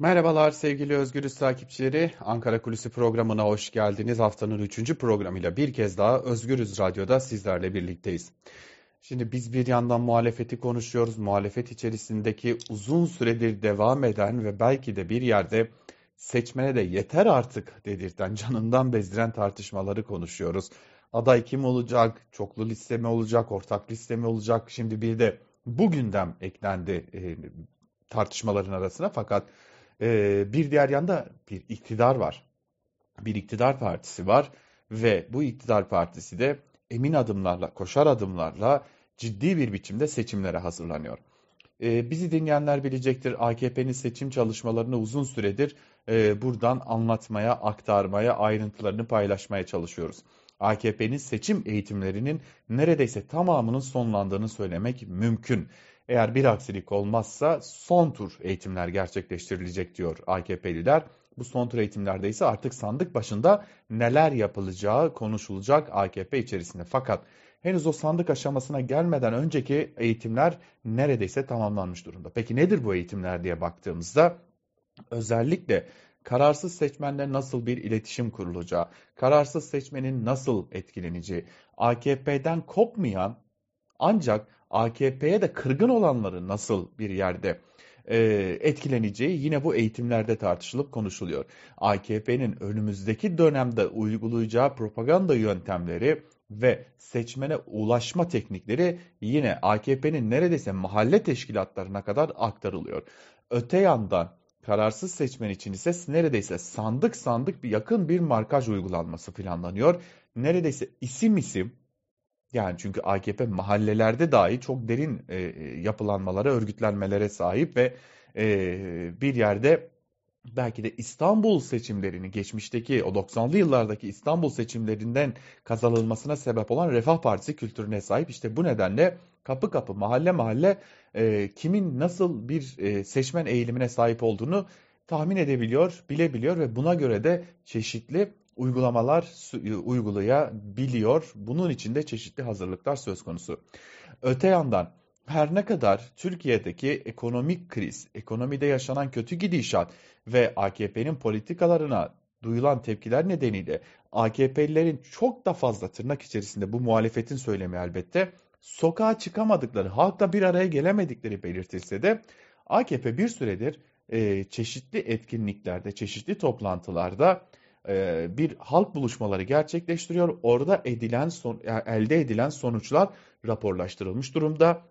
Merhabalar sevgili Özgürüz takipçileri. Ankara Kulisi programına hoş geldiniz. Haftanın üçüncü programıyla bir kez daha Özgürüz Radyo'da sizlerle birlikteyiz. Şimdi biz bir yandan muhalefeti konuşuyoruz. Muhalefet içerisindeki uzun süredir devam eden ve belki de bir yerde seçmene de yeter artık dedirten, canından bezdiren tartışmaları konuşuyoruz. Aday kim olacak, çoklu liste mi olacak, ortak liste mi olacak? Şimdi bir de bu gündem eklendi e, tartışmaların arasına fakat e, bir diğer yanda bir iktidar var. Bir iktidar partisi var ve bu iktidar partisi de emin adımlarla, koşar adımlarla ciddi bir biçimde seçimlere hazırlanıyor. E, bizi dinleyenler bilecektir AKP'nin seçim çalışmalarını uzun süredir e, buradan anlatmaya, aktarmaya, ayrıntılarını paylaşmaya çalışıyoruz. AKP'nin seçim eğitimlerinin neredeyse tamamının sonlandığını söylemek mümkün. Eğer bir aksilik olmazsa son tur eğitimler gerçekleştirilecek diyor AKP'liler. Bu son tur eğitimlerde ise artık sandık başında neler yapılacağı konuşulacak AKP içerisinde. Fakat henüz o sandık aşamasına gelmeden önceki eğitimler neredeyse tamamlanmış durumda. Peki nedir bu eğitimler diye baktığımızda özellikle kararsız seçmenle nasıl bir iletişim kurulacağı, kararsız seçmenin nasıl etkileneceği, AKP'den kopmayan ancak AKP'ye de kırgın olanları nasıl bir yerde e, etkileneceği yine bu eğitimlerde tartışılıp konuşuluyor. AKP'nin önümüzdeki dönemde uygulayacağı propaganda yöntemleri ve seçmene ulaşma teknikleri yine AKP'nin neredeyse mahalle teşkilatlarına kadar aktarılıyor. Öte yandan kararsız seçmen için ise neredeyse sandık sandık bir yakın bir markaj uygulanması planlanıyor. Neredeyse isim isim yani çünkü AKP mahallelerde dahi çok derin e, e, yapılanmalara, örgütlenmelere sahip ve e, bir yerde belki de İstanbul seçimlerini geçmişteki o 90'lı yıllardaki İstanbul seçimlerinden kazanılmasına sebep olan Refah Partisi kültürüne sahip. İşte bu nedenle kapı kapı, mahalle mahalle e, kimin nasıl bir e, seçmen eğilimine sahip olduğunu tahmin edebiliyor, bilebiliyor ve buna göre de çeşitli uygulamalar e, uygulayabiliyor. Bunun için de çeşitli hazırlıklar söz konusu. Öte yandan her ne kadar Türkiye'deki ekonomik kriz, ekonomide yaşanan kötü gidişat ve AKP'nin politikalarına duyulan tepkiler nedeniyle AKP'lilerin çok da fazla tırnak içerisinde bu muhalefetin söylemi elbette sokağa çıkamadıkları, halkla bir araya gelemedikleri belirtilse de AKP bir süredir e, çeşitli etkinliklerde, çeşitli toplantılarda e, bir halk buluşmaları gerçekleştiriyor. Orada edilen son, elde edilen sonuçlar raporlaştırılmış durumda.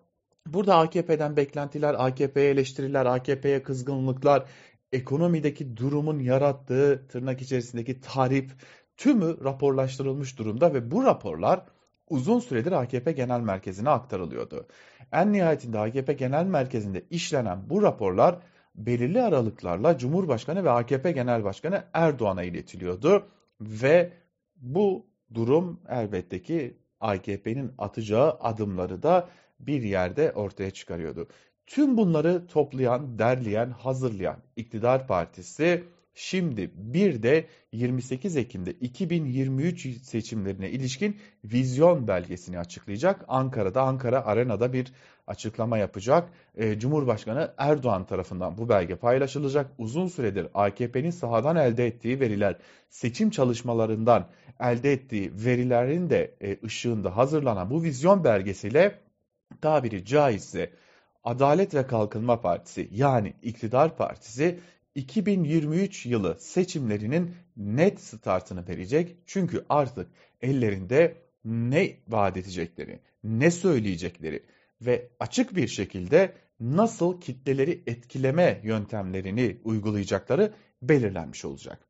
Burada AKP'den beklentiler, AKP'ye eleştiriler, AKP'ye kızgınlıklar, ekonomideki durumun yarattığı tırnak içerisindeki tarif tümü raporlaştırılmış durumda ve bu raporlar uzun süredir AKP Genel Merkezi'ne aktarılıyordu. En nihayetinde AKP Genel Merkezi'nde işlenen bu raporlar belirli aralıklarla Cumhurbaşkanı ve AKP Genel Başkanı Erdoğan'a iletiliyordu ve bu durum elbette ki AKP'nin atacağı adımları da bir yerde ortaya çıkarıyordu. Tüm bunları toplayan, derleyen, hazırlayan iktidar partisi Şimdi bir de 28 Ekim'de 2023 seçimlerine ilişkin vizyon belgesini açıklayacak. Ankara'da, Ankara Arena'da bir açıklama yapacak. E, Cumhurbaşkanı Erdoğan tarafından bu belge paylaşılacak. Uzun süredir AKP'nin sahadan elde ettiği veriler, seçim çalışmalarından elde ettiği verilerin de e, ışığında hazırlanan bu vizyon belgesiyle tabiri caizse Adalet ve Kalkınma Partisi yani iktidar partisi 2023 yılı seçimlerinin net startını verecek. Çünkü artık ellerinde ne vaat edecekleri, ne söyleyecekleri ve açık bir şekilde nasıl kitleleri etkileme yöntemlerini uygulayacakları belirlenmiş olacak.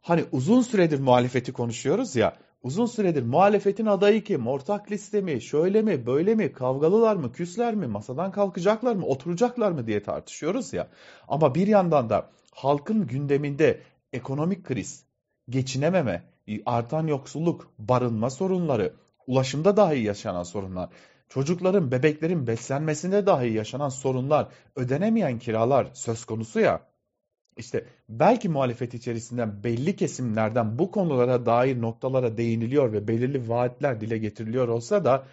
Hani uzun süredir muhalefeti konuşuyoruz ya, uzun süredir muhalefetin adayı kim, ortak liste mi, şöyle mi, böyle mi, kavgalılar mı, küsler mi, masadan kalkacaklar mı, oturacaklar mı diye tartışıyoruz ya. Ama bir yandan da halkın gündeminde ekonomik kriz, geçinememe, artan yoksulluk, barınma sorunları, ulaşımda dahi yaşanan sorunlar, çocukların, bebeklerin beslenmesinde dahi yaşanan sorunlar, ödenemeyen kiralar söz konusu ya. İşte belki muhalefet içerisinden belli kesimlerden bu konulara dair noktalara değiniliyor ve belirli vaatler dile getiriliyor olsa da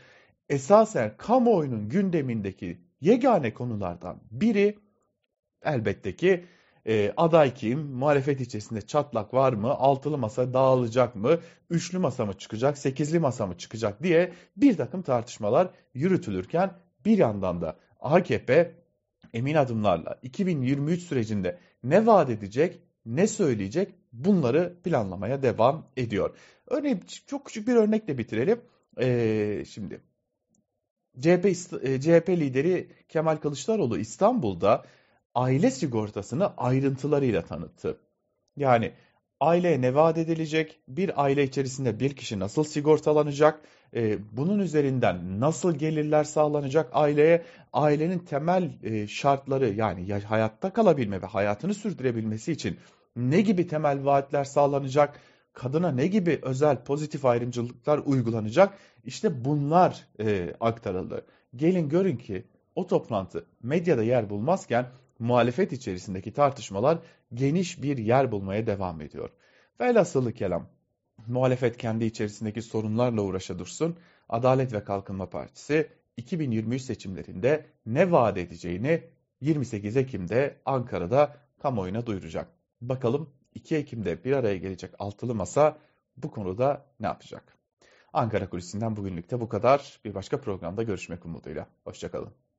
esasen kamuoyunun gündemindeki yegane konulardan biri elbette ki E, aday kim? Muhalefet içerisinde çatlak var mı? Altılı masa dağılacak mı? Üçlü masa mı çıkacak? Sekizli masa mı çıkacak diye bir takım tartışmalar yürütülürken bir yandan da AKP emin adımlarla 2023 sürecinde ne vaat edecek, ne söyleyecek bunları planlamaya devam ediyor. Örneğin çok küçük bir örnekle bitirelim. Ee, şimdi CHP, CHP lideri Kemal Kılıçdaroğlu İstanbul'da aile sigortasını ayrıntılarıyla tanıttı. Yani aileye ne vaat edilecek, bir aile içerisinde bir kişi nasıl sigortalanacak, e, bunun üzerinden nasıl gelirler sağlanacak aileye, ailenin temel e, şartları yani hayatta kalabilme ve hayatını sürdürebilmesi için ne gibi temel vaatler sağlanacak, kadına ne gibi özel pozitif ayrımcılıklar uygulanacak, işte bunlar e, aktarıldı. Gelin görün ki o toplantı medyada yer bulmazken muhalefet içerisindeki tartışmalar geniş bir yer bulmaya devam ediyor. Velhasılı kelam muhalefet kendi içerisindeki sorunlarla uğraşa dursun. Adalet ve Kalkınma Partisi 2023 seçimlerinde ne vaat edeceğini 28 Ekim'de Ankara'da kamuoyuna duyuracak. Bakalım 2 Ekim'de bir araya gelecek altılı masa bu konuda ne yapacak? Ankara Kulisi'nden bugünlük de bu kadar. Bir başka programda görüşmek umuduyla. Hoşçakalın.